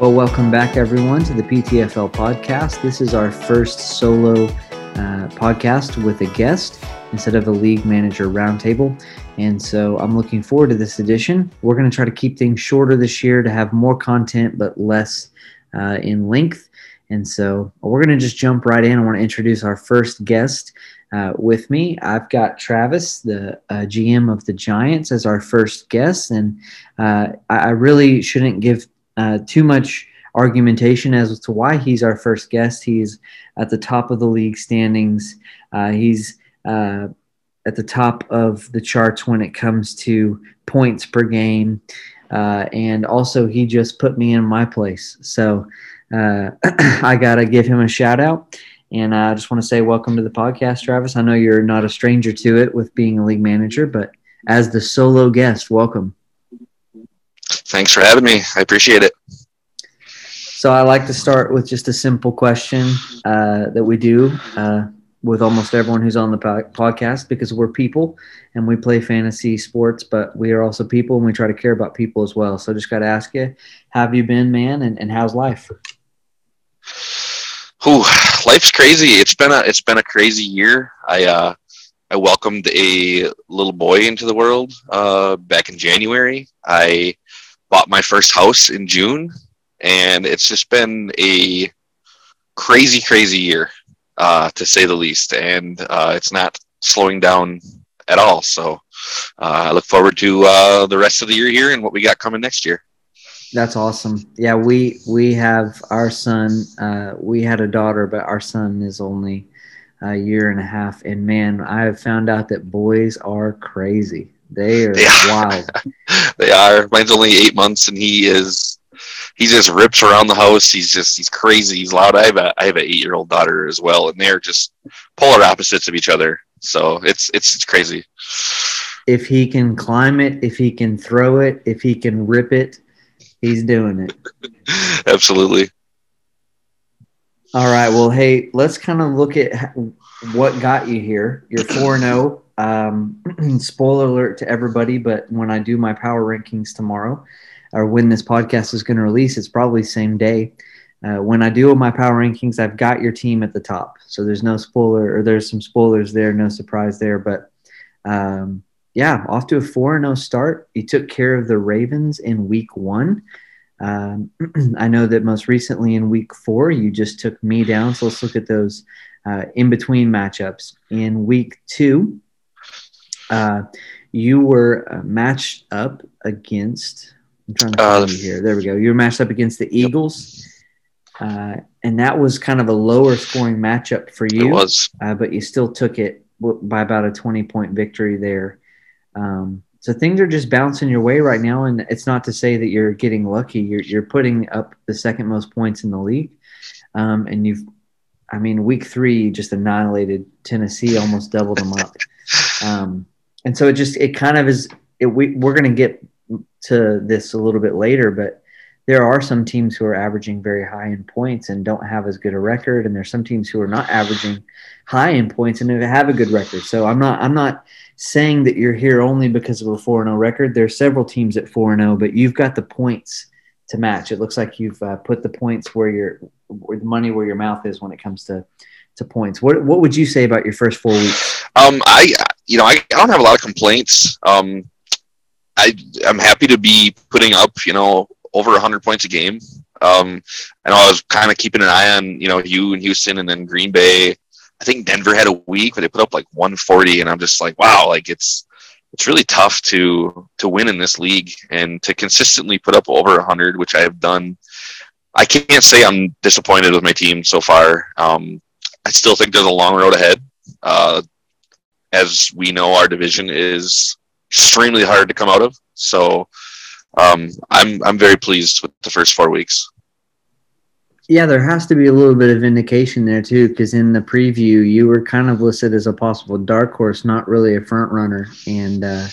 Well, welcome back, everyone, to the PTFL podcast. This is our first solo uh, podcast with a guest instead of a league manager roundtable. And so I'm looking forward to this edition. We're going to try to keep things shorter this year to have more content, but less uh, in length. And so we're going to just jump right in. I want to introduce our first guest. Uh, with me, I've got Travis, the uh, GM of the Giants, as our first guest, and uh, I, I really shouldn't give uh, too much argumentation as to why he's our first guest. He's at the top of the league standings. Uh, he's uh, at the top of the charts when it comes to points per game. Uh, and also, he just put me in my place. So uh, I got to give him a shout out. And I just want to say, welcome to the podcast, Travis. I know you're not a stranger to it with being a league manager, but as the solo guest, welcome. Thanks for having me. I appreciate it. So I like to start with just a simple question uh, that we do uh, with almost everyone who's on the po- podcast because we're people and we play fantasy sports, but we are also people and we try to care about people as well. So just got to ask you, have you been, man, and, and how's life? Ooh, life's crazy. It's been a it's been a crazy year. I uh, I welcomed a little boy into the world uh, back in January. I bought my first house in June, and it's just been a crazy, crazy year, uh, to say the least. And uh, it's not slowing down at all. So uh, I look forward to uh, the rest of the year here and what we got coming next year. That's awesome. Yeah, we we have our son. Uh, we had a daughter, but our son is only a year and a half. And man, I have found out that boys are crazy. They are, they are. wild. they are. Mine's only eight months, and he is. He just rips around the house. He's just he's crazy. He's loud. I have a I have an eight year old daughter as well, and they're just polar opposites of each other. So it's it's it's crazy. If he can climb it, if he can throw it, if he can rip it, he's doing it. Absolutely. All right. Well, hey, let's kind of look at what got you here. You're 4 0. Um, spoiler alert to everybody, but when I do my power rankings tomorrow, or when this podcast is going to release, it's probably same day. Uh, when I do my power rankings, I've got your team at the top, so there's no spoiler or there's some spoilers there, no surprise there. But um, yeah, off to a four and zero start. You took care of the Ravens in Week One. Um, I know that most recently in Week Four, you just took me down. So let's look at those uh, in between matchups. In Week Two, uh, you were uh, matched up against. I'm trying to find uh, you here. There we go. You were matched up against the Eagles, uh, and that was kind of a lower scoring matchup for you. It was, uh, but you still took it by about a 20 point victory there. Um, so things are just bouncing your way right now, and it's not to say that you're getting lucky. You're you're putting up the second most points in the league, um, and you've, I mean, week three you just annihilated Tennessee, almost doubled them up. Um, and so it just it kind of is it, we, we're going to get to this a little bit later but there are some teams who are averaging very high in points and don't have as good a record. And there's some teams who are not averaging high in points and have a good record. So i'm not i'm not saying that you're here only because of a 4-0 record. There's several teams at 4-0 but you've got the points to match. It looks like you've uh, put the points where your where the money where your mouth is when it comes to to points. What what would you say about your first four weeks? Um i you know, I, I don't have a lot of complaints. Um, I I'm happy to be putting up, you know, over 100 points a game. Um, I I was kind of keeping an eye on, you know, you and Houston and then Green Bay. I think Denver had a week where they put up like 140, and I'm just like, wow, like it's it's really tough to to win in this league and to consistently put up over 100, which I have done. I can't say I'm disappointed with my team so far. Um, I still think there's a long road ahead. Uh, as we know, our division is extremely hard to come out of. So um, I'm I'm very pleased with the first four weeks. Yeah, there has to be a little bit of indication there too, because in the preview you were kind of listed as a possible dark horse, not really a front runner, and uh,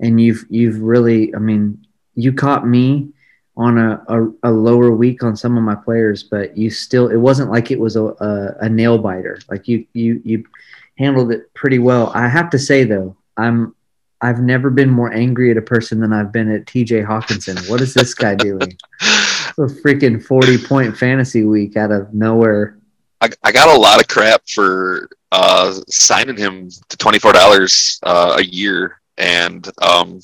and you've you've really, I mean, you caught me on a, a, a, lower week on some of my players, but you still it wasn't like it was a, a, a nail biter. Like you you you handled it pretty well. I have to say though, I'm I've never been more angry at a person than I've been at TJ Hockenson. What is this guy doing? a freaking 40 point fantasy week out of nowhere. I, I got a lot of crap for uh, signing him to twenty four dollars uh, a year, and um,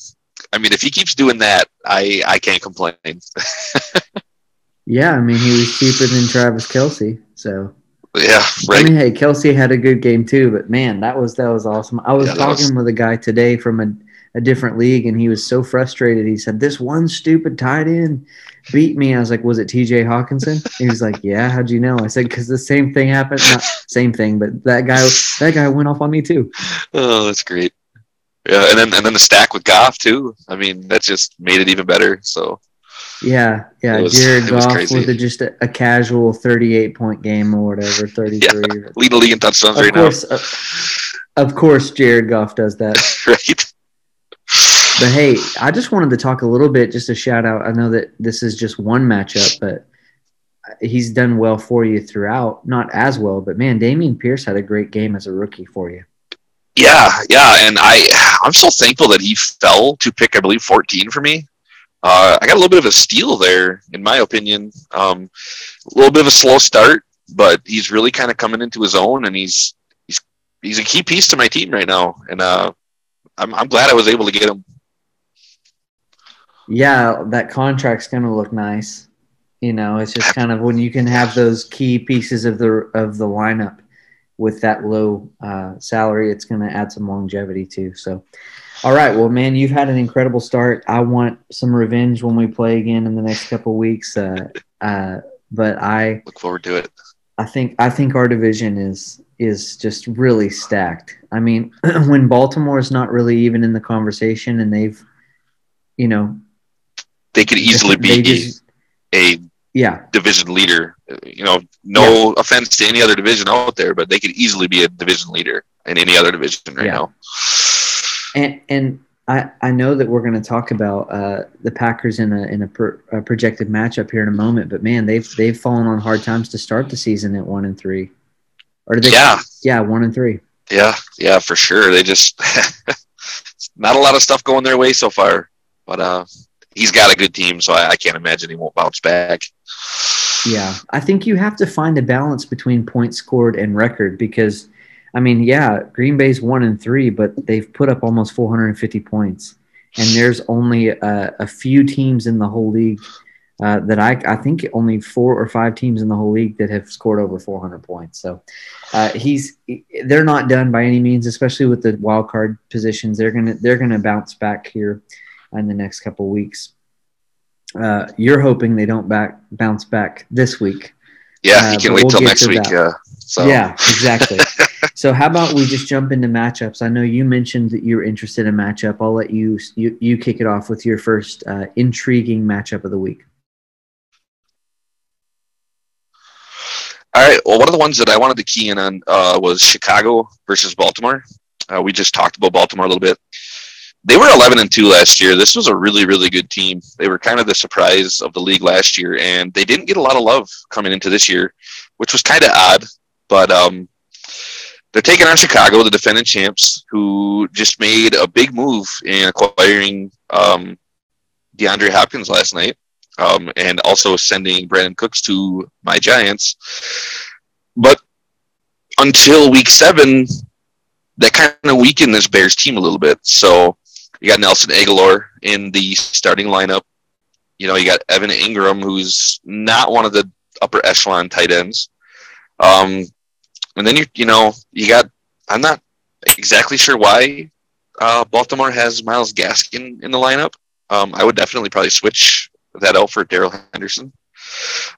I mean, if he keeps doing that, I I can't complain. yeah, I mean, he was cheaper than Travis Kelce. so yeah, right. I mean, hey, Kelce had a good game too, but man, that was that was awesome. I was yeah, talking was... with a guy today from a, a different league, and he was so frustrated. He said, "This one stupid tight end beat me." I was like, "Was it T.J. Hockenson?" he was like, "Yeah." How'd you know? I said, "Because the same thing happened. Not same thing, but that guy that guy went off on me too." Oh, that's great. Yeah, and then and then the stack with Goff too. I mean, that just made it even better. So yeah, yeah. Was, Jared Goff with a, just a, a, casual 38 point game or whatever, 33. Yeah, lead the league in touchdowns of right course, now. Uh, of course, Jared Goff does that. right. But hey, I just wanted to talk a little bit, just a shout out. I know that this is just one matchup, but he's done well for you throughout. Not as well, but man, Dameon Pierce had a great game as a rookie for you. Yeah, yeah, and I I'm so thankful that he fell to pick I believe 14 for me uh, I got a little bit of a steal there, in my opinion. Um, a little bit of a slow start, but he's really kind of coming into his own, and he's he's he's a key piece to my team right now, and uh, I'm I'm glad I was able to get him. Yeah, that contract's gonna look nice. You know, it's just kind of when you can have those key pieces of the of the lineup with that low uh, salary, it's going to add some longevity too. So, all right. Well, man, you've had an incredible start. I want some revenge when we play again in the next couple weeks. Uh, uh, but I look forward to it. I think I think our division is is just really stacked. I mean, when Baltimore is not really even in the conversation, and they've, you know, they could easily be just, a yeah division leader. You know, no yeah. offense to any other division out there, but they could easily be a division leader in any other division right yeah. now. And and I, I know that we're going to talk about uh, the Packers in a in a, per, a, projected matchup here in a moment, but man, they've they've fallen on hard times to start the season at one and three, or did they? Yeah, yeah, one and three. Yeah, yeah, for sure. They just not a lot of stuff going their way so far, but uh, he's got a good team, so I, I can't imagine he won't bounce back. Yeah, I think you have to find a balance between points scored and record because I mean, yeah, Green Bay's one and three, but they've put up almost 450 points, and there's only a, a few teams in the whole league uh, that I, I think only four or five teams in the whole league that have scored over 400 points. So uh, he's they're not done by any means, especially with the wild card positions. They're gonna they're gonna bounce back here in the next couple weeks. Uh, you're hoping they don't back bounce back this week. Yeah, you uh, can wait we'll till next week. So. Yeah, exactly. so how about we just jump into matchups? I know you mentioned that you're interested in matchup. I'll let you you, you kick it off with your first uh, intriguing matchup of the week. All right. Well, one of the ones that I wanted to key in on uh, was Chicago versus Baltimore. Uh, we just talked about Baltimore a little bit. They were 11 and 2 last year. This was a really, really good team. They were kind of the surprise of the league last year, and they didn't get a lot of love coming into this year, which was kind of odd. But um, they're taking on Chicago, the defending champs, who just made a big move in acquiring um, DeAndre Hopkins last night, um, and also sending Brandin Cooks to my Giants. But until week seven, that kind of weakened this Bears team a little bit. So you got Nelson Agholor in the starting lineup. You know, you got Evan Engram, who's not one of the upper echelon tight ends. Um, and then you you know you got I'm not exactly sure why uh, Baltimore has Myles Gaskin in the lineup. Um, I would definitely probably switch that out for Darrell Henderson.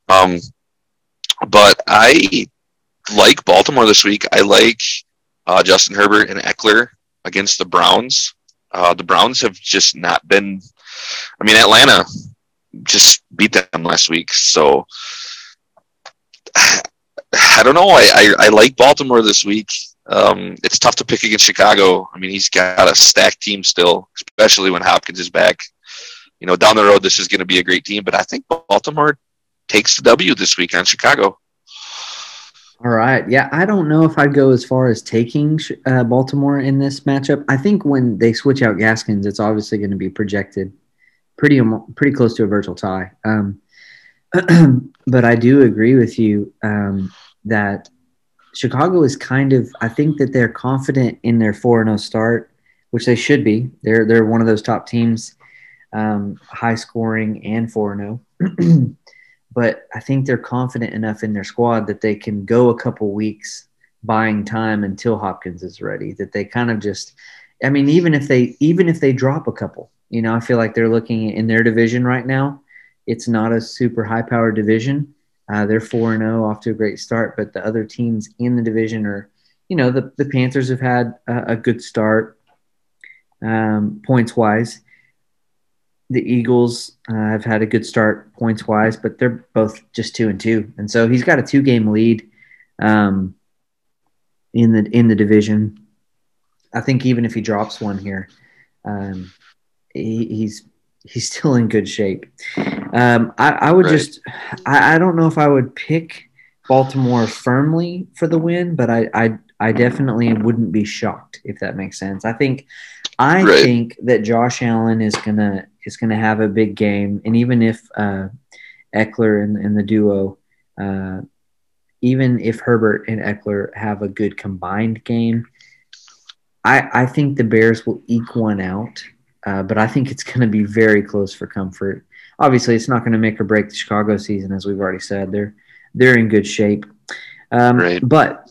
Um, but I like Baltimore this week. I like uh, Justin Herbert and Ekeler against the Browns. Uh, the Browns have just not been. I mean, Atlanta just beat them last week, so I don't know. I, I, I like Baltimore this week. Um, it's tough to pick against Chicago. I mean, he's got a stacked team still, especially when Hopkins is back. You know, down the road, this is going to be a great team. But I think Baltimore takes the W this week on Chicago. All right. Yeah, I don't know if I'd go as far as taking uh, Baltimore in this matchup. I think when they switch out Gaskins, it's obviously going to be projected pretty pretty close to a virtual tie. Um, but I do agree with you um, that Chicago is kind of. I think that they're confident in their four and zero start, which they should be. They're they're one of those top teams, um, high scoring and four and zero. But I think they're confident enough in their squad that they can go a couple weeks buying time until Hopkins is ready. That they kind of just. I mean, even if they even if they drop a couple, you know, I feel like they're looking in their division right now. It's not a super high powered division. Uh, they're 4 0 off to a great start, but the other teams in the division are, you know, the, the Panthers have had a, a good start um, points wise. The Eagles uh, have had a good start points wise, but they're both just two and two, and so he's got a two game lead um, in the in the division. I think even if he drops one here, um, he, he's he's still in good shape. Um, I, I, would right. just, I, I, don't know if I would pick Baltimore firmly for the win, but I, I, I definitely wouldn't be shocked if that makes sense. I think, I right. think that Josh Allen is gonna is gonna have a big game, and even if uh, Ekeler and, and the duo, uh, even if Herbert and Ekeler have a good combined game, I, I think the Bears will eke one out. Uh, but I think it's going to be very close for comfort. Obviously, it's not going to make or break the Chicago season, as we've already said. They're they're in good shape. Um, right. But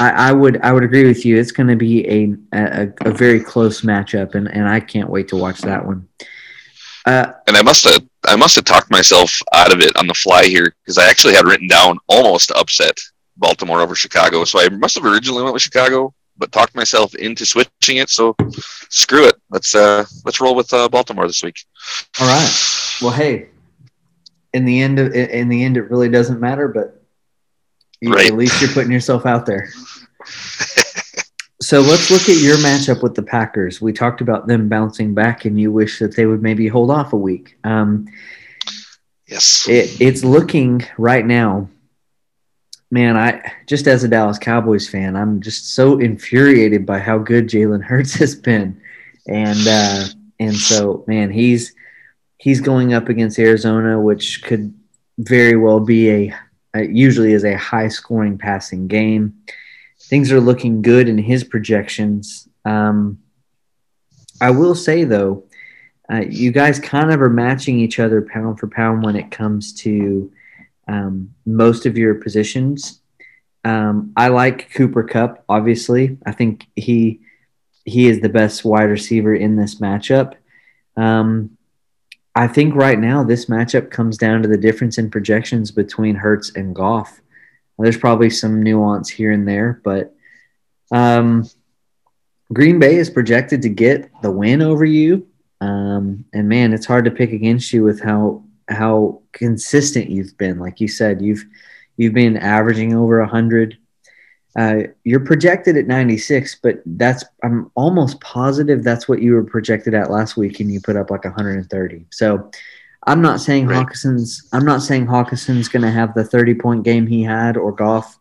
I, I, would I would agree with you. It's going to be a, a, a very close matchup, and, and I can't wait to watch that one. Uh, and I must have I must have talked myself out of it on the fly here because I actually had written down almost upset Baltimore over Chicago. So I must have originally went with Chicago, but talked myself into switching it. So screw it. Let's uh, let's roll with uh, Baltimore this week. All right. Well, hey, in the end, of, in the end, it really doesn't matter. But you, right. at least you're putting yourself out there. so let's look at your matchup with the Packers. We talked about them bouncing back, and you wish that they would maybe hold off a week. Um, yes, it, it's looking right now man, I just as a Dallas Cowboys fan, I'm just so infuriated by how good Jalen Hurts has been, and uh, and so man, he's he's going up against Arizona, which could very well be a, usually is a high scoring passing game. Things are looking good in his projections. Um, I will say though, uh, you guys kind of are matching each other pound for pound when it comes to um, most of your positions. Um, I like Cooper Kupp. Obviously, I think he he is the best wide receiver in this matchup. Um, I think right now this matchup comes down to the difference in projections between Hurts and Goff. There's probably some nuance here and there, but um, Green Bay is projected to get the win over you. Um, and man, it's hard to pick against you with how how consistent you've been. Like you said, you've you've been averaging over hundred. Uh, you're projected at 96, but that's I'm almost positive that's what you were projected at last week, and you put up like 130. So I'm not saying right. Hockenson's I'm not saying Hockenson's going to have the 30 point game he had or Goff,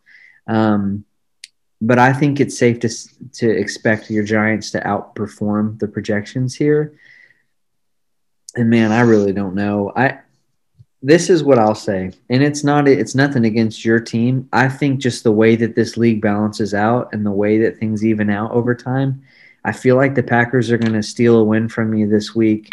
um, but I think it's safe to to expect your Giants to outperform the projections here. And man, I really don't know. I this is what I'll say, and it's not it's nothing against your team. I think just the way that this league balances out and the way that things even out over time, I feel like the Packers are going to steal a win from you this week,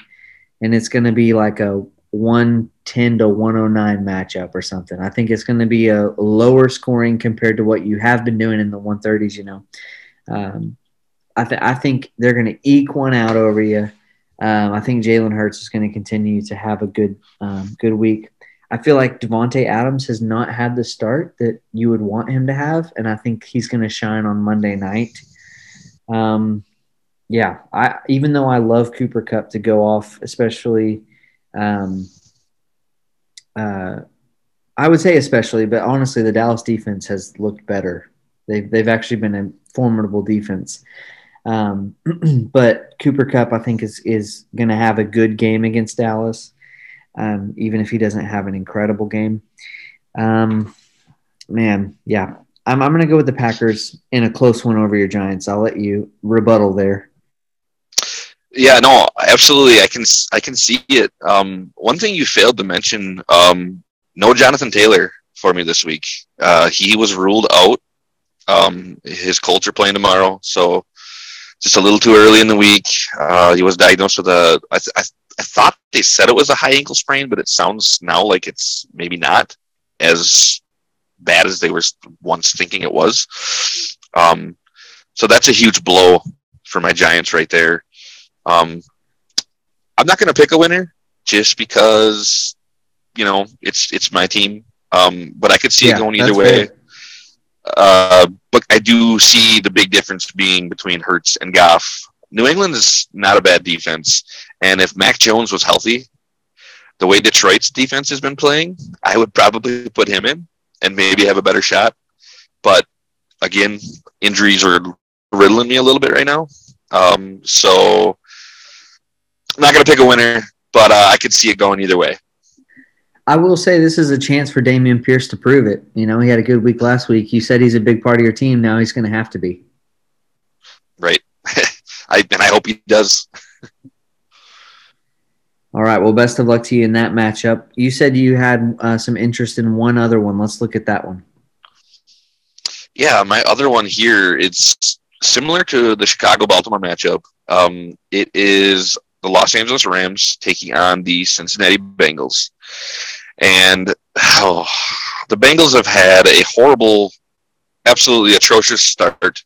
and it's going to be like a 110 to 109 matchup or something. I think it's going to be a lower scoring compared to what you have been doing in the 130s. You know, um, I, th- I think they're going to eke one out over you. Um, I think Jalen Hurts is going to continue to have a good um, good week. I feel like Davante Adams has not had the start that you would want him to have, and I think he's going to shine on Monday night. Um, yeah, I even though I love Cooper Kupp to go off, especially, um, uh, I would say especially, but honestly, the Dallas defense has looked better. They've they've actually been a formidable defense. Um, but Cooper Kupp, I think, is is going to have a good game against Dallas, um, even if he doesn't have an incredible game. Um, man, yeah, I'm I'm going to go with the Packers in a close one over your Giants. I'll let you rebuttal there. Yeah, no, absolutely. I can I can see it. Um, one thing you failed to mention um, no Jonathan Taylor for me this week. Uh, he was ruled out. Um, his Colts are playing tomorrow, so just a little too early in the week. Uh, he was diagnosed with a. I, th- I, I thought they said it was a high ankle sprain, but it sounds now like it's maybe not as bad as they were once thinking it was. Um, so that's a huge blow for my Giants right there. Um, I'm not going to pick a winner just because you know it's it's my team. Um, but I could see yeah, it going either way. Uh, but I do see the big difference being between Hurts and Goff. New England is not a bad defense, and if Mac Jones was healthy, the way Detroit's defense has been playing, I would probably put him in and maybe have a better shot. But again, injuries are riddling me a little bit right now. Um, so I'm not going to pick a winner, but uh, I could see it going either way. I will say this is a chance for Dameon Pierce to prove it. You know, he had a good week last week. You said he's a big part of your team. Now he's going to have to be. Right. I, and I hope he does. All right. Well, best of luck to you in that matchup. You said you had uh, some interest in one other one. Let's look at that one. Yeah, my other one here. It's similar to the Chicago Baltimore matchup. Um, it is the Los Angeles Rams taking on the Cincinnati Bengals. And oh, the Bengals have had a horrible, absolutely atrocious start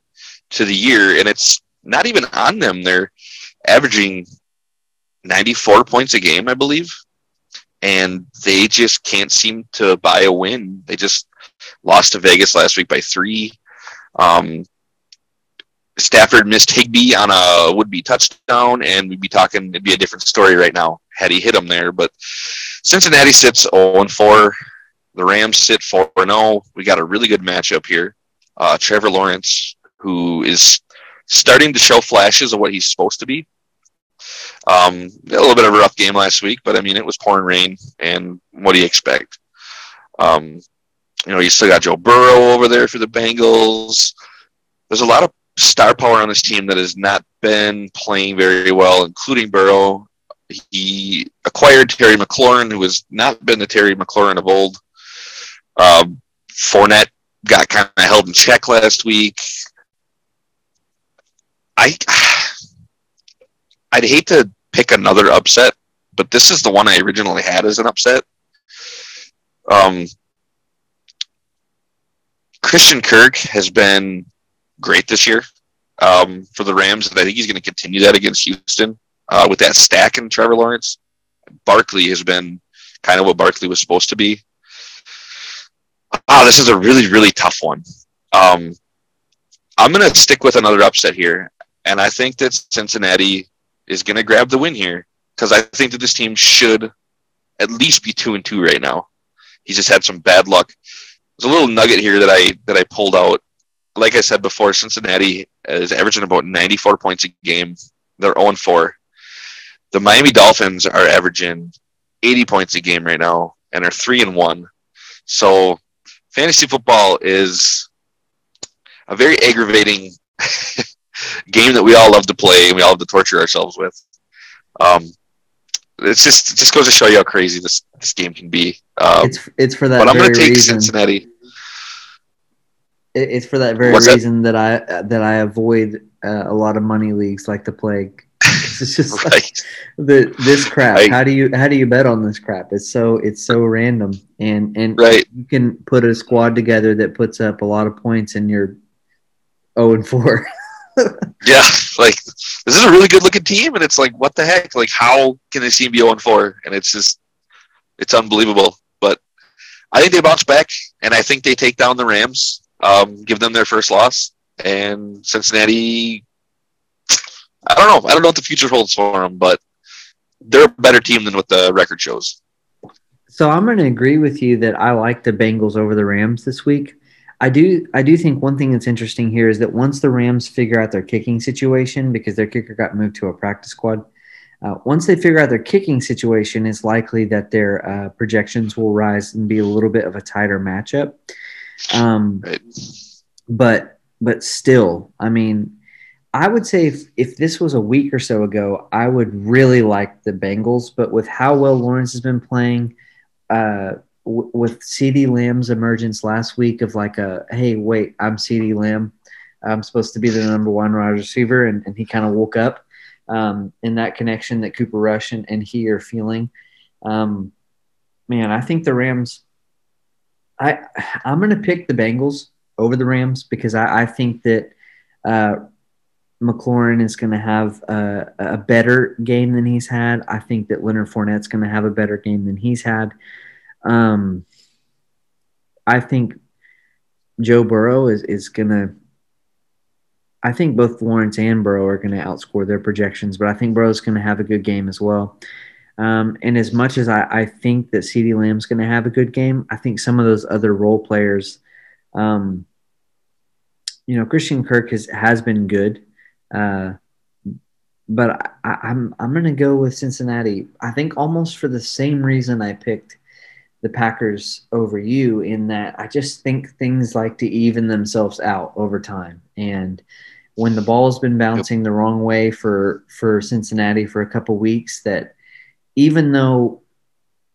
to the year, and it's not even on them. They're averaging 94 points a game, I believe, and they just can't seem to buy a win. They just lost to Vegas last week by three. Um, Stafford missed Higbee on a would-be touchdown, and we'd be talking. It'd be a different story right now had he hit him there. But Cincinnati sits 0 4. The Rams sit 4 0. We got a really good matchup here. Uh, Trevor Lawrence, who is starting to show flashes of what he's supposed to be. Um, a little bit of a rough game last week, but I mean, it was pouring rain, and what do you expect? Um, you know, you still got Joe Burrow over there for the Bengals. There's a lot of star power on this team that has not been playing very well, including Burrow. He acquired Terry McLaurin, who has not been the Terry McLaurin of old. Um, Fournette got kind of held in check last week. I I'd hate to pick another upset, but this is the one I originally had as an upset. Um, Christian Kirk has been great this year um, for the Rams, and I think he's going to continue that against Houston uh, with that stack and Trevor Lawrence. Barkley has been kind of what Barkley was supposed to be. Ah, this is a really, really tough one. Um, I'm going to stick with another upset here, and I think that Cincinnati is going to grab the win here because I think that this team should at least be two and two right now. He's just had some bad luck. There's a little nugget here that I that I pulled out like I said before, Cincinnati is averaging about 94 points a game. They're 0 4. The Miami Dolphins are averaging 80 points a game right now and are 3 and 1. So fantasy football is a very aggravating game that we all love to play and we all love to torture ourselves with. Um, it's just it just goes to show you how crazy this this game can be. Um, it's it's for that. But I'm going to take reason. Cincinnati it's for that very What's reason that? that? I that I avoid uh, a lot of money leagues like the plague. It's just right. like the this crap. Right. How do you how do you bet on this crap? It's so it's so random, and and right. you can put a squad together that puts up a lot of points, and you're zero and four. yeah, like this is a really good looking team, and it's like what the heck? Like how can this team be zero and four? And it's just it's unbelievable. But I think they bounce back, and I think they take down the Rams um, give them their first loss, and Cincinnati. I don't know. I don't know what the future holds for them, but they're a better team than what the record shows. So I'm going to agree with you that I like the Bengals over the Rams this week. I do I do think one thing that's interesting here is that once the Rams figure out their kicking situation because their kicker got moved to a practice squad, uh, once they figure out their kicking situation, it's likely that their uh, projections will rise and be a little bit of a tighter matchup. Um, right. But but still, I mean, I would say if, if this was a week or so ago, I would really like the Bengals. But with how well Lawrence has been playing, uh, w- with CeeDee Lamb's emergence last week of like a hey wait I'm CeeDee Lamb I'm supposed to be the number one wide receiver and, and he kind of woke up um, in that connection that Cooper Rush and, and he are feeling. Um, man, I think the Rams. I I'm going to pick the Bengals over the Rams because I, I think that uh, McLaurin is going to have a, a, better game than he's had. I think that Leonard Fournette's going to have a better game than he's had. Um, I think Joe Burrow is, is going to. I think both Lawrence and Burrow are going to outscore their projections, but I think Burrow's going to have a good game as well. Um, and as much as I, I think that CeeDee Lamb's going to have a good game, I think some of those other role players, um, you know, Christian Kirk has, has been good. Uh, but I, I'm I'm going to go with Cincinnati. I think almost for the same reason I picked the Packers over you in that I just think things like to even themselves out over time. And when the ball's been bouncing the wrong way for for Cincinnati for a couple weeks, that even though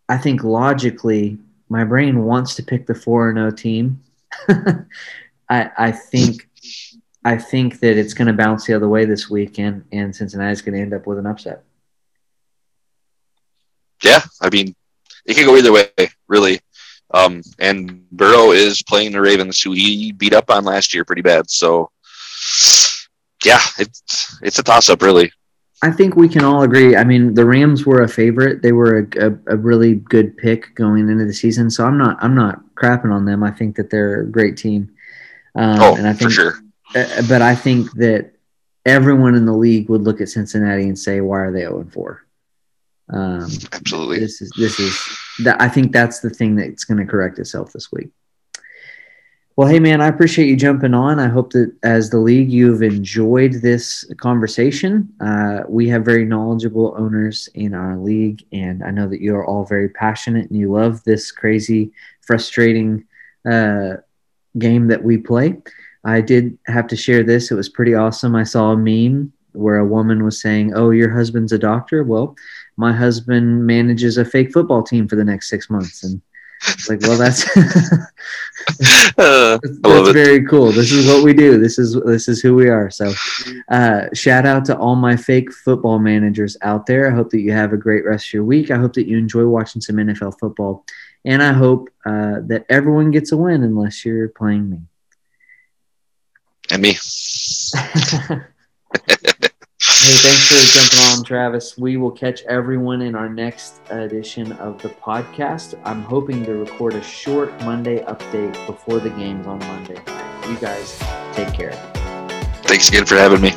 I think logically my brain wants to pick the four and zero oh team, I I think I think that it's going to bounce the other way this weekend, and Cincinnati's going to end up with an upset. Yeah, I mean, it can go either way, really. Um, and Burrow is playing the Ravens, who he beat up on last year pretty bad. So, yeah, it's it's a toss up, really. I think we can all agree. I mean, the Rams were a favorite; they were a, a, a really good pick going into the season. So I'm not I'm not crapping on them. I think that they're a great team. Um, oh, and I think, for sure. Uh, but I think that everyone in the league would look at Cincinnati and say, "Why are they 0 4?" Um, Absolutely. This is this is that. I think that's the thing that's going to correct itself this week. Well, hey man, I appreciate you jumping on. I hope that as the league, you've enjoyed this conversation. Uh, we have very knowledgeable owners in our league, and I know that you are all very passionate and you love this crazy, frustrating uh, game that we play. I did have to share this. It was pretty awesome. I saw a meme where a woman was saying, "Oh, your husband's a doctor." Well, my husband manages a fake football team for the next six months, and it's like, well, that's uh, that's very cool. This is what we do. This is this is who we are. So, uh, shout out to all my fake football managers out there. I hope that you have a great rest of your week. I hope that you enjoy watching some NFL football, and I hope uh, that everyone gets a win unless you're playing me and me. Hey, thanks for jumping on, Travis. We will catch everyone in our next edition of the podcast. I'm hoping to record a short Monday update before the games on Monday. You guys take care. Thanks again for having me.